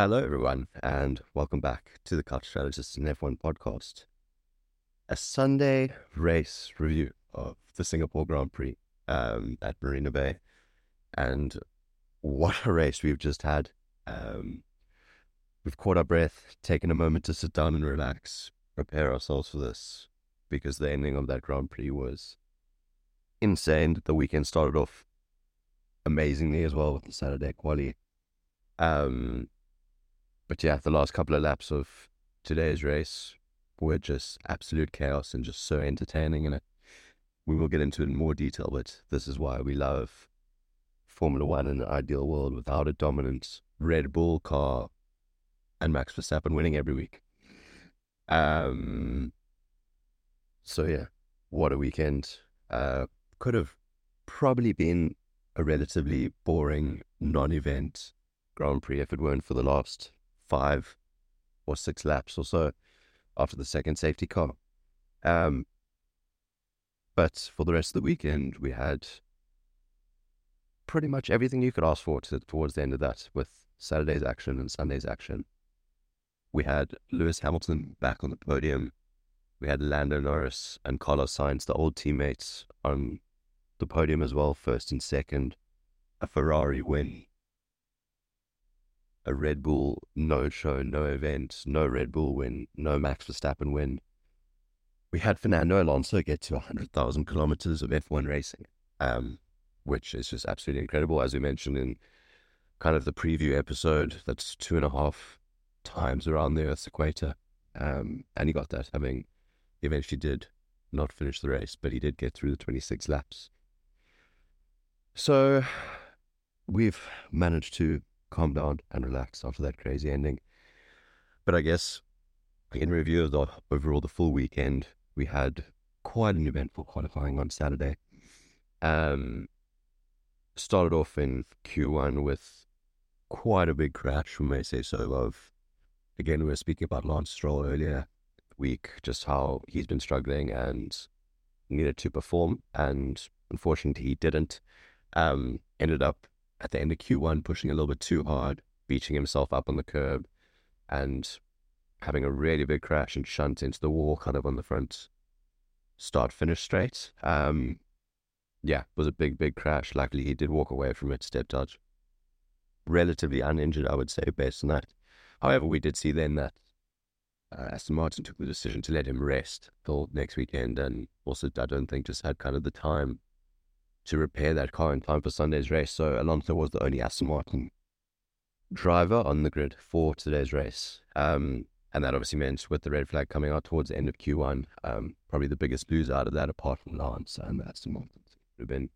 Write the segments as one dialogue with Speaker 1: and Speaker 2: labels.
Speaker 1: Hello, everyone, and welcome back to the Culture Strategist and F1 podcast. A Sunday race review of the Singapore Grand Prix um, at Marina Bay. And what a race we've just had. Um, we've caught our breath, taken a moment to sit down and relax, prepare ourselves for this, because the ending of that Grand Prix was insane. The weekend started off amazingly as well with the Saturday quali. Um, but yeah, the last couple of laps of today's race were just absolute chaos and just so entertaining. And we will get into it in more detail, but this is why we love Formula One in an ideal world without a dominant Red Bull car and Max Verstappen winning every week. Um, so yeah, what a weekend. Uh, could have probably been a relatively boring non-event Grand Prix if it weren't for the last five or six laps or so after the second safety car. Um, but for the rest of the weekend, we had pretty much everything you could ask for to, towards the end of that with Saturday's action and Sunday's action. We had Lewis Hamilton back on the podium. We had Lando Norris and Carlos Sainz, the old teammates, on the podium as well, first and second. A Ferrari win a Red Bull no show, no event, no Red Bull win, no Max Verstappen win. We had Fernando Alonso get to 100,000 kilometers of F1 racing, um, which is just absolutely incredible. As we mentioned in kind of the preview episode, that's two and a half times around the Earth's equator. Um, and he got that, having eventually did not finish the race, but he did get through the 26 laps. So we've managed to calm down and relax after that crazy ending. But I guess in review of the overall the full weekend, we had quite an eventful qualifying on Saturday. Um, started off in Q1 with quite a big crash, we may say so, of again, we were speaking about Lance Stroll earlier week, just how he's been struggling and needed to perform, and unfortunately he didn't. Um, ended up at the end of Q1 pushing a little bit too hard, beating himself up on the curb, and having a really big crash and shunt into the wall kind of on the front start finish straight. Um, yeah, was a big, big crash. Luckily, he did walk away from it, step dodge. Relatively uninjured, I would say, based on that. However, we did see then that uh, Aston Martin took the decision to let him rest till next weekend, and also I don't think just had kind of the time to repair that car in time for Sunday's race. So Alonso was the only Aston Martin driver on the grid for today's race. Um, and that obviously meant with the red flag coming out towards the end of Q1, um, probably the biggest loser out of that, apart from Lance and Aston Martin, would have been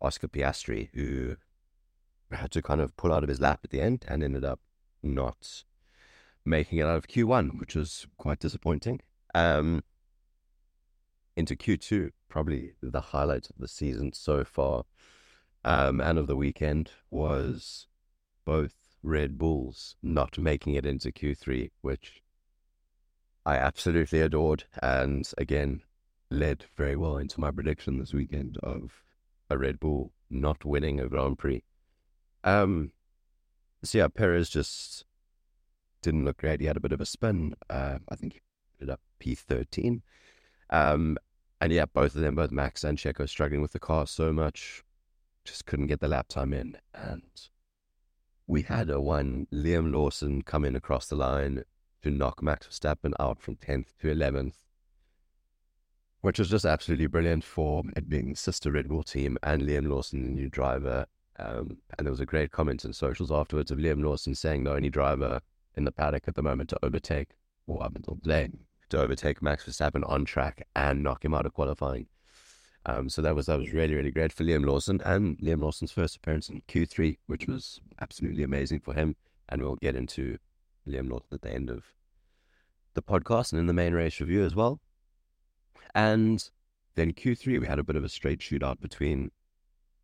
Speaker 1: Oscar Piastri, who had to kind of pull out of his lap at the end and ended up not making it out of Q1, which was quite disappointing. Um, into Q2, probably the highlight of the season so far um, and of the weekend was both Red Bulls not making it into Q3, which I absolutely adored. And again, led very well into my prediction this weekend of a Red Bull not winning a Grand Prix. Um, so yeah, Perez just didn't look great. He had a bit of a spin. Uh, I think he ended up P13. Um, and yeah, both of them, both Max and Checo, struggling with the car so much, just couldn't get the lap time in. And we had a one Liam Lawson come in across the line to knock Max Verstappen out from 10th to 11th, which was just absolutely brilliant for it being sister Red Bull team and Liam Lawson, the new driver. Um, and there was a great comment in socials afterwards of Liam Lawson saying the only driver in the paddock at the moment to overtake, or up until today, to overtake Max Verstappen on track and knock him out of qualifying. Um, so that was that was really really great for Liam Lawson and Liam Lawson's first appearance in Q3, which was absolutely amazing for him. And we'll get into Liam Lawson at the end of the podcast and in the main race review as well. And then Q3 we had a bit of a straight shootout between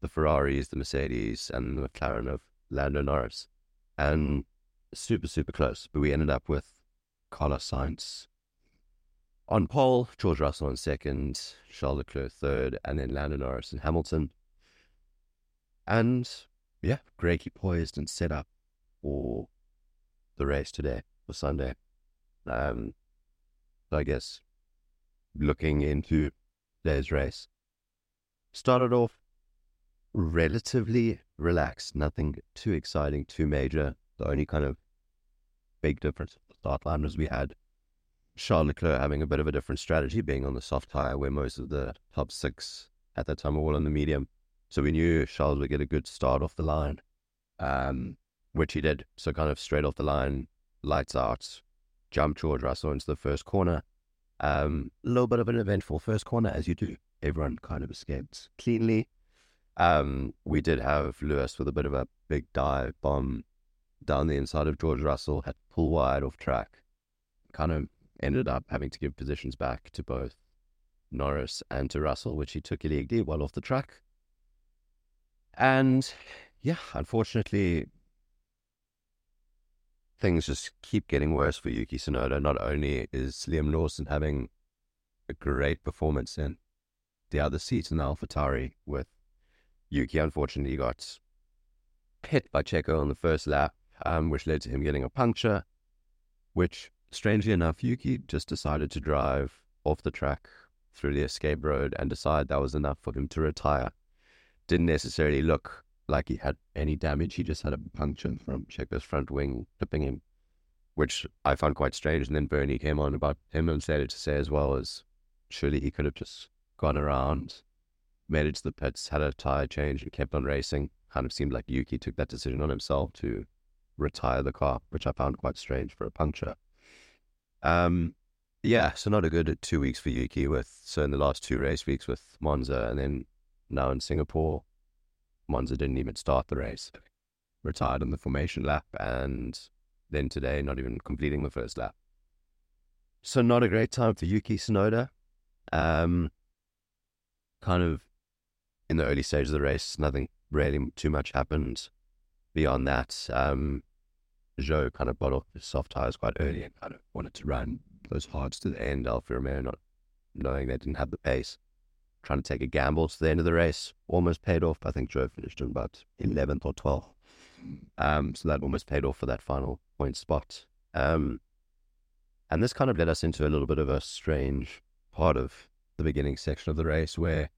Speaker 1: the Ferraris, the Mercedes, and the McLaren of Lando Norris, and super super close. But we ended up with Carlos Sainz on pole, George Russell on second, Charles Leclerc third, and then Lando Norris and Hamilton. And yeah, greatly poised and set up for the race today for Sunday. Um, so I guess looking into today's race, started off relatively relaxed, nothing too exciting, too major. The only kind of big difference at the start line was we had Charles Leclerc having a bit of a different strategy, being on the soft tire, where most of the top six at that time were all on the medium. So we knew Charles would get a good start off the line, um, which he did. So kind of straight off the line, lights out, jumped George Russell into the first corner. A um, little bit of an eventful first corner, as you do. Everyone kind of escaped cleanly. Um, we did have Lewis with a bit of a big dive bomb down the inside of George Russell, had to pull wide off track. Kind of ended up having to give positions back to both Norris and to Russell, which he took illegally while off the track. And yeah, unfortunately, things just keep getting worse for Yuki Tsunoda. Not only is Liam Lawson having a great performance in the other seat in AlphaTauri with Yuki, unfortunately, got hit by Checo on the first lap, um, which led to him getting a puncture, which, strangely enough, Yuki just decided to drive off the track through the escape road and decide that was enough for him to retire. Didn't necessarily look like he had any damage. He just had a puncture from Checo's front wing clipping him, which I found quite strange. And then Bernie came on about him and said it to say as well as surely he could have just gone around, made it to the pits, had a tire change, and kept on racing. Kind of seemed like Yuki took that decision on himself to retire the car, which I found quite strange for a puncture. Um, yeah, so not a good two weeks for Yuki with so in the last two race weeks with Monza and then now in Singapore, Monza didn't even start the race. Retired on the formation lap and then today not even completing the first lap. So not a great time for Yuki Tsunoda. Um, kind of in the early stages of the race, nothing really too much happened. Beyond that, um, Zhou kind of bought off his soft tires quite early and kind of wanted to run those hards to the end. Alfa Romeo not knowing they didn't have the pace, trying to take a gamble to the end of the race, almost paid off. I think Zhou finished in about 11th or 12th. Um, so that almost paid off for that final point spot. Um, and this kind of led us into a little bit of a strange part of the beginning section of the race where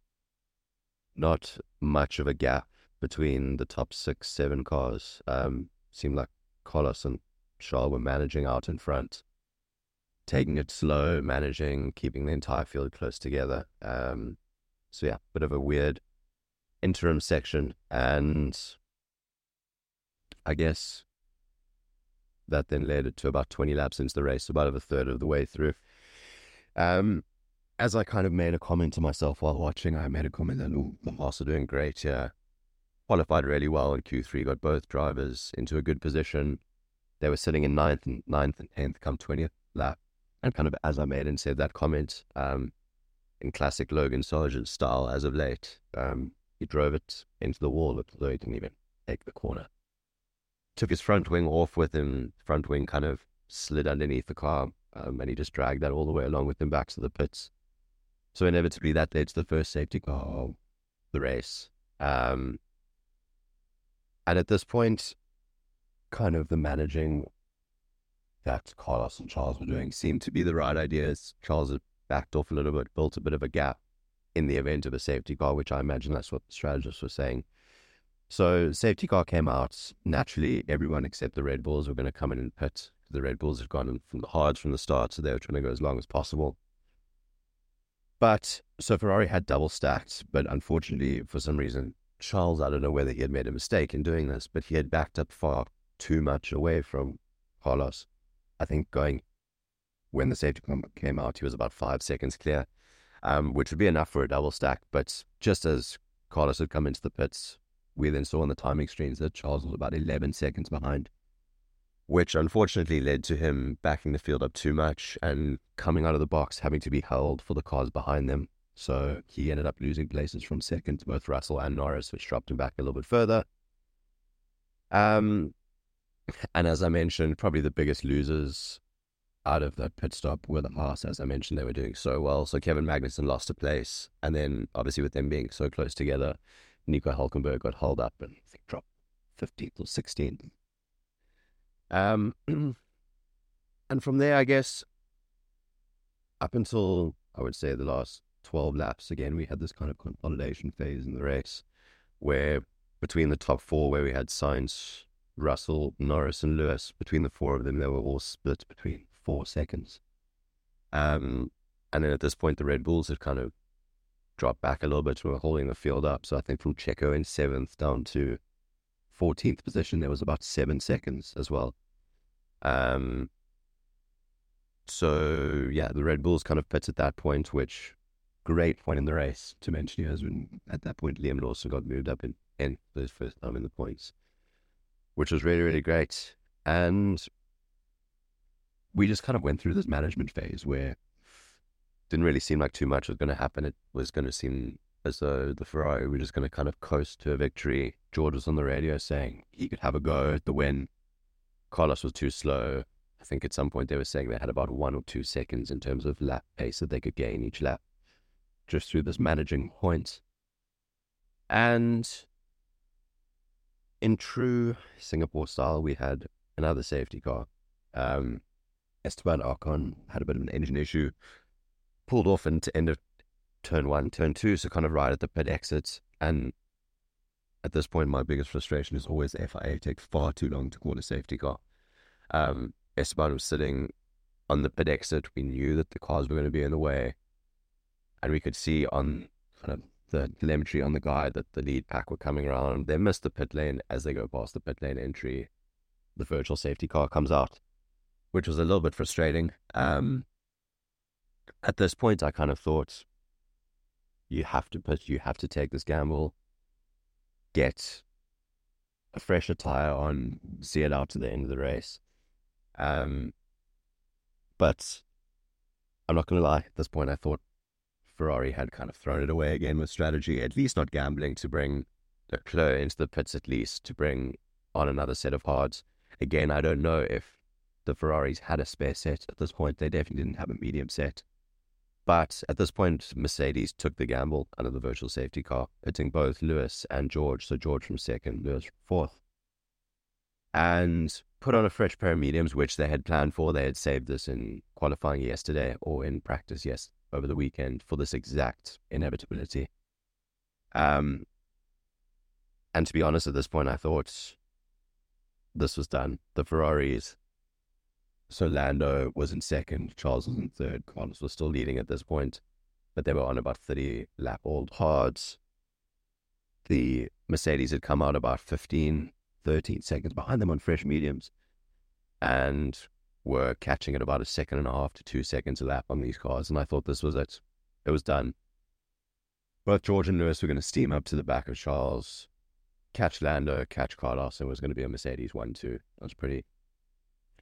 Speaker 1: not much of a gap between the top six, seven cars. Um, seemed like Carlos and Charles were managing out in front, taking it slow, managing, keeping the entire field close together. Um, so yeah, bit of a weird interim section, and I guess that then led it to about 20 laps into the race, about a third of the way through. Um, as I kind of made a comment to myself while watching, I made a comment that oh, the Haas are doing great. Yeah, qualified really well in Q3, got both drivers into a good position. They were sitting in ninth and ninth and tenth come twentieth lap, and kind of as I made and said that comment, um, in classic Logan Sargeant style, as of late, um, he drove it into the wall, although he didn't even take the corner. Took his front wing off with him. Front wing kind of slid underneath the car, um, and he just dragged that all the way along with him back to the pits. So inevitably that led to the first safety car the race. Um, and at this point, kind of the managing that Carlos and Charles were doing seemed to be the right ideas. Charles had backed off a little bit, built a bit of a gap in the event of a safety car, which I imagine that's what the strategists were saying. So safety car came out. Naturally, everyone except the Red Bulls were going to come in and pit. The Red Bulls had gone in from the hards from the start, so they were trying to go as long as possible. But so Ferrari had double stacked, but unfortunately, for some reason, Charles, I don't know whether he had made a mistake in doing this, but he had backed up far too much away from Carlos. I think going when the safety came out, he was about five seconds clear, um, which would be enough for a double stack. But just as Carlos had come into the pits, we then saw on the timing screens that Charles was about 11 seconds behind which unfortunately led to him backing the field up too much and coming out of the box having to be held for the cars behind them. So he ended up losing places from second to both Russell and Norris, which dropped him back a little bit further. Um, and as I mentioned, probably the biggest losers out of that pit stop were the Haas. As I mentioned, they were doing so well. So Kevin Magnussen lost a place. And then obviously with them being so close together, Nico Hulkenberg got held up and I think dropped 15th or 16th Um, and from there, I guess, up until I would say the last 12 laps, again, we had this kind of consolidation phase in the race where between the top four, where we had Sainz, Russell, Norris, and Lewis, between the four of them, they were all split between four seconds. Um, and then at this point, the Red Bulls had kind of dropped back a little bit. We were holding the field up. So I think from Checo in seventh down to 14th position, there was about seven seconds as well. Um, so yeah, the Red Bulls kind of pits at that point, which great point in the race to mention here, as when at that point Liam Lawson got moved up in, in his first time in the points, which was really, really great. And we just kind of went through this management phase where didn't really seem like too much was going to happen. It was going to seem as though the Ferrari were just going to kind of coast to a victory. George was on the radio saying he could have a go at the win. Carlos was too slow. I think at some point they were saying they had about one or two seconds in terms of lap pace that they could gain each lap just through this managing point. And in true Singapore style, we had another safety car. Um, Esteban Ocon had a bit of an engine issue, pulled off into end of turn one, turn two, so kind of right at the pit exit. And at this point, my biggest frustration is always FIA take far too long to call a safety car. Um, Esteban was sitting on the pit exit. We knew that the cars were going to be in the way, and we could see on kind of the telemetry on the guy that the lead pack were coming around. They missed the pit lane as they go past the pit lane entry. The virtual safety car comes out, which was a little bit frustrating. Um, at this point, I kind of thought, you have to put, you have to take this gamble, get a fresher tire on, see it out to the end of the race. Um, but I'm not going to lie, at this point, I thought Ferrari had kind of thrown it away again with strategy, at least not gambling to bring Leclerc into the pits, at least to bring on another set of hards. Again, I don't know if the Ferraris had a spare set at this point. They definitely didn't have a medium set. But at this point, Mercedes took the gamble under the virtual safety car, pitting both Lewis and George. So George from second, Lewis from fourth. And put on a fresh pair of mediums, which they had planned for. They had saved this in qualifying yesterday or in practice, yes, over the weekend for this exact inevitability. Um, and to be honest, at this point, I thought this was done. The Ferraris so Lando was in second, Charles was in third, Carlos was still leading at this point, but they were on about 30 lap old hards. The Mercedes had come out about 15, 13 seconds behind them on fresh mediums and were catching at about a second and a half to two seconds a lap on these cars. And I thought this was it. It was done. Both George and Lewis were going to steam up to the back of Charles, catch Lando, catch Carlos, and was going to be a Mercedes 1 2. I was pretty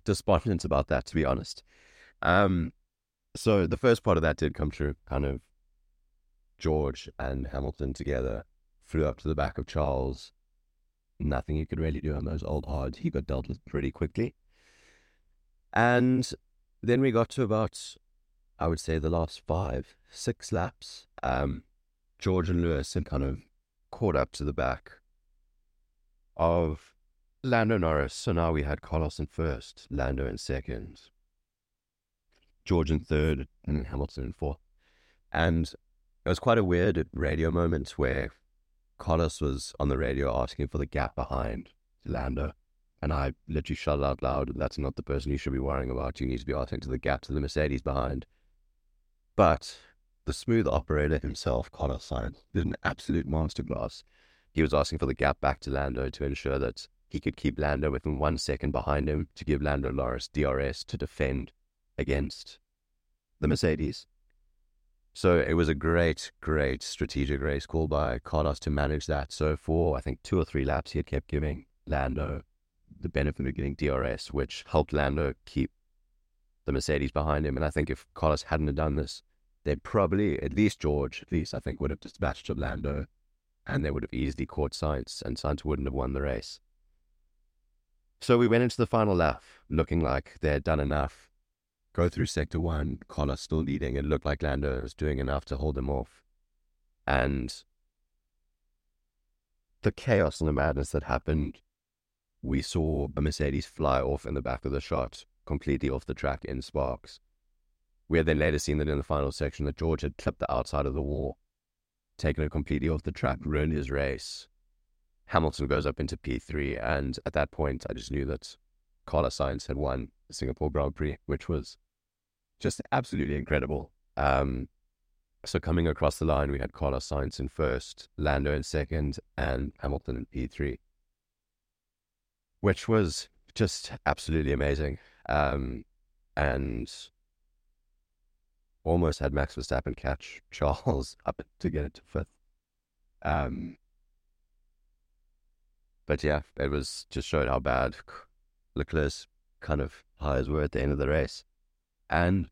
Speaker 1: despondent about that, to be honest. Um, so the first part of that did come true. Kind of George and Hamilton together flew up to the back of Charles. Nothing you could really do on those old hards. He got dealt with pretty quickly. And then we got to about, I would say, the last five, six laps. Um, George and Lewis had kind of caught up to the back of Lando Norris. So now we had Carlos in first, Lando in second, George in third, and Hamilton in fourth. And it was quite a weird radio moment where Carlos was on the radio asking for the gap behind Lando. And I literally shut it out loud. That's not the person you should be worrying about. You need to be asking to the gap to the Mercedes behind. But the smooth operator himself, Carlos Sainz, did an absolute masterclass. He was asking for the gap back to Lando to ensure that he could keep Lando within one second behind him to give Lando Norris DRS to defend against the Mercedes. So it was a great, great strategic race call by Carlos to manage that. So for I think two or three laps, he had kept giving Lando the benefit of getting DRS, which helped Lando keep the Mercedes behind him. And I think if Carlos hadn't done this, they probably, at least George, at least I think, would have dispatched of Lando and they would have easily caught Sainz, and Sainz wouldn't have won the race. So we went into the final lap looking like they had done enough. Go through sector one, Carlos still leading. It looked like Lando was doing enough to hold him off. And the chaos and the madness that happened we saw a Mercedes fly off in the back of the shot, completely off the track in sparks. We had then later seen that in the final section that George had clipped the outside of the wall, taken it completely off the track, ruined his race. Hamilton goes up into P3, and at that point, I just knew that Carlos Sainz had won the Singapore Grand Prix, which was just absolutely incredible. Um, so coming across the line, we had Carlos Sainz in first, Lando in second, and Hamilton in P3, which was just absolutely amazing. Um, and almost had Max Verstappen catch Charles up to get it to fifth. Um, but yeah, it was just showed how bad Leclerc's kind of highs were at the end of the race. And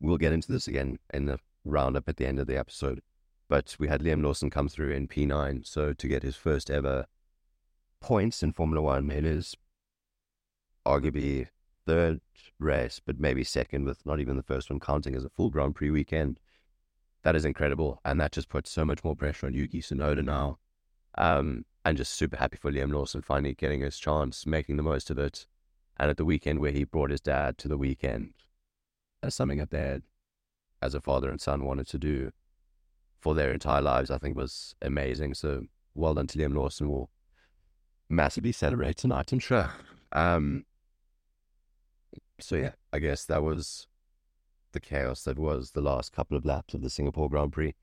Speaker 1: we'll get into this again in the roundup at the end of the episode. But we had Liam Lawson come through in P9, so to get his first ever points in Formula One, it is arguably third race, but maybe second, with not even the first one counting as a full Grand Prix weekend. That is incredible, and that just puts so much more pressure on Yuki Tsunoda now. Um, I'm just super happy for Liam Lawson finally getting his chance, making the most of it. And at the weekend where he brought his dad to the weekend, that's something that they as a father and son wanted to do for their entire lives, I think was amazing. So well done to Liam Lawson. We'll massively celebrate tonight, I'm sure. Um, so yeah, I guess that was the chaos that was the last couple of laps of the Singapore Grand Prix.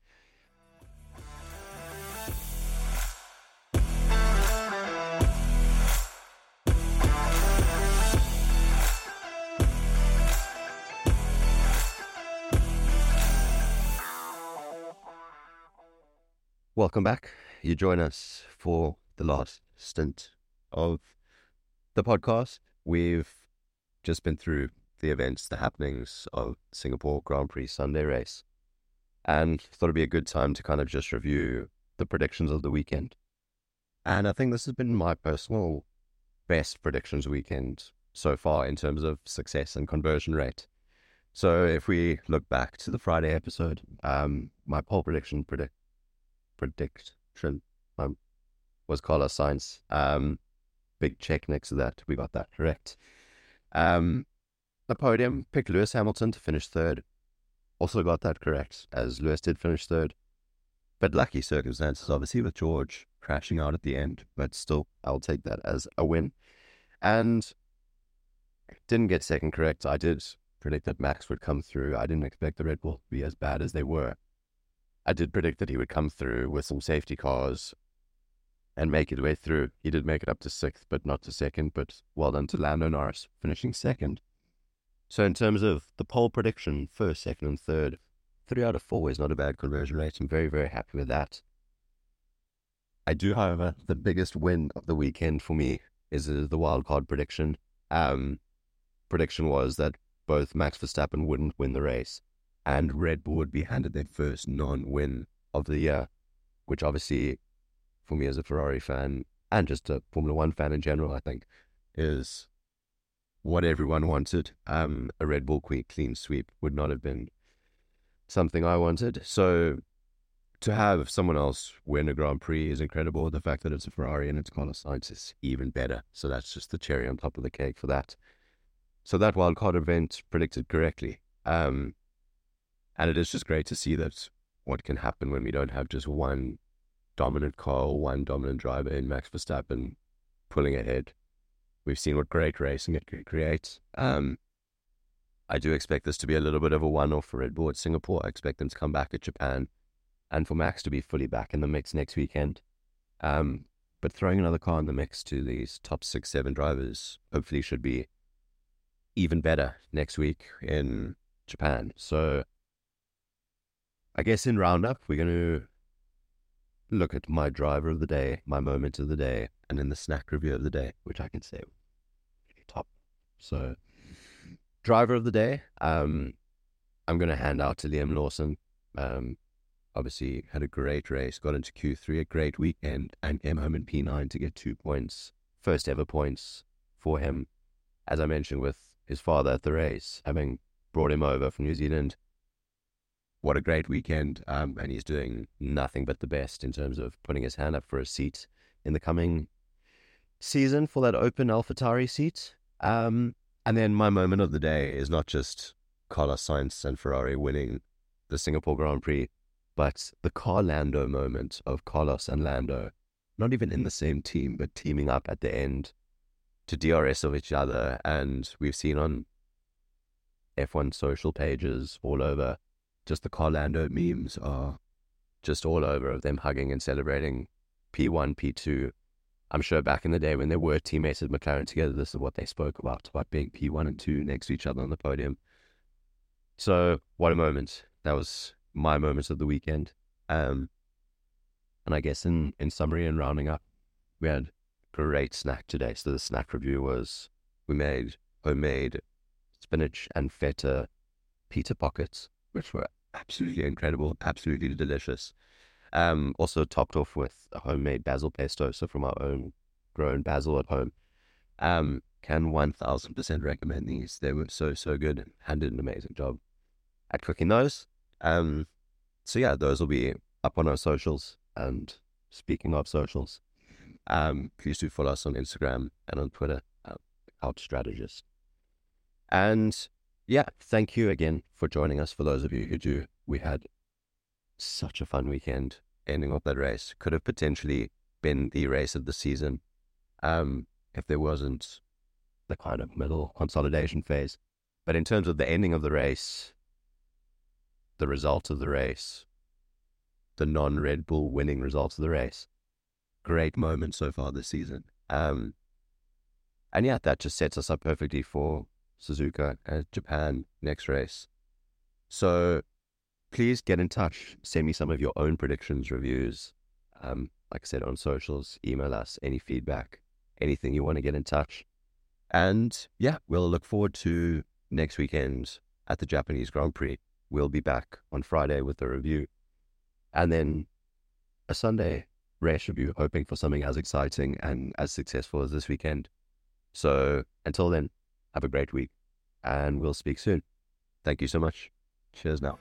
Speaker 1: Welcome back. You join us for the last stint of the podcast. We've just been through the events, the happenings of Singapore Grand Prix Sunday race, and thought it'd be a good time to kind of just review the predictions of the weekend. And I think this has been my personal best predictions weekend so far in terms of success and conversion rate. So if we look back to the Friday episode, um, my pole prediction predict prediction um, was Carlos Sainz. Um, big check next to that. We got that correct. Um, the podium picked Lewis Hamilton to finish third. Also got that correct, as Lewis did finish third. But lucky circumstances, obviously, with George crashing out at the end. But still, I'll take that as a win. And didn't get second correct. I did predict that Max would come through. I didn't expect the Red Bull to be as bad as they were. I did predict that he would come through with some safety cars and make his way through. He did make it up to sixth, but not to second. But well done to Lando Norris, finishing second. So in terms of the pole prediction, first, second, and third, three out of four is not a bad conversion rate. I'm very, very happy with that. I do, however, the biggest win of the weekend for me is the wildcard prediction. Um, prediction was that both Max Verstappen wouldn't win the race and Red Bull would be handed their first non-win of the year, which obviously, for me as a Ferrari fan and just a Formula One fan in general, I think is what everyone wanted. Um, a Red Bull clean sweep would not have been something I wanted. So to have someone else win a Grand Prix is incredible. The fact that it's a Ferrari and it's Carlos Sainz is even better. So that's just the cherry on top of the cake for that. So that wildcard event predicted correctly. Um, and it is just great to see that what can happen when we don't have just one dominant car one dominant driver in Max Verstappen pulling ahead. We've seen what great racing it can create. Um, I do expect this to be a little bit of a one-off for Red Bull at Singapore. I expect them to come back at Japan, and for Max to be fully back in the mix next weekend. Um, but throwing another car in the mix to these top six, seven drivers hopefully should be even better next week in Japan. So I guess in Roundup, we're going to look at my driver of the day, my moment of the day, and then the snack review of the day, which I can say top. So, driver of the day, um, I'm going to hand out to Liam Lawson. Um, obviously, had a great race, got into Q3, a great weekend, and came home in P9 to get two points, first ever points for him. As I mentioned, with his father at the race, having brought him over from New Zealand what a great weekend. Um, and he's doing nothing but the best in terms of putting his hand up for a seat in the coming season for that open AlphaTauri seat. Um, and then my moment of the day is not just Carlos Sainz and Ferrari winning the Singapore Grand Prix, but the Carlando moment of Carlos and Lando, not even in the same team, but teaming up at the end to DRS of each other. And we've seen on F1 social pages all over, just the Carlando memes are just all over of them hugging and celebrating P1, P2. I'm sure back in the day when they were teammates at McLaren together, this is what they spoke about, about being P1 and 2 next to each other on the podium. So, what a moment. That was my moments of the weekend. Um, and I guess in, in summary and rounding up, we had great snack today. So the snack review was we made homemade spinach and feta pita pockets, which were absolutely incredible, absolutely delicious. Um, also topped off with a homemade basil pesto, so from our own grown basil at home. Um, can one thousand percent recommend these. They were so so good and did an amazing job at cooking those. Um, so yeah, those will be up on our socials. And speaking of socials, um, please do follow us on Instagram and on Twitter, uh, Out Strategist. And yeah, thank you again for joining us. For those of you who do, we had such a fun weekend ending off that race. Could have potentially been the race of the season um, if there wasn't the kind of middle consolidation phase. But in terms of the ending of the race, the result of the race, the non Red Bull winning results of the race. Great moment so far this season. Um, and yeah, that just sets us up perfectly for Suzuka and Japan next race. So please get in touch. Send me some of your own predictions, reviews. Um, like I said, on socials, email us any feedback, anything you want to get in touch. And yeah, we'll look forward to next weekend at the Japanese Grand Prix. We'll be back on Friday with a review and then a Sunday race review, hoping for something as exciting and as successful as this weekend. So until then, have a great week and we'll speak soon. Thank you so much. Cheers now.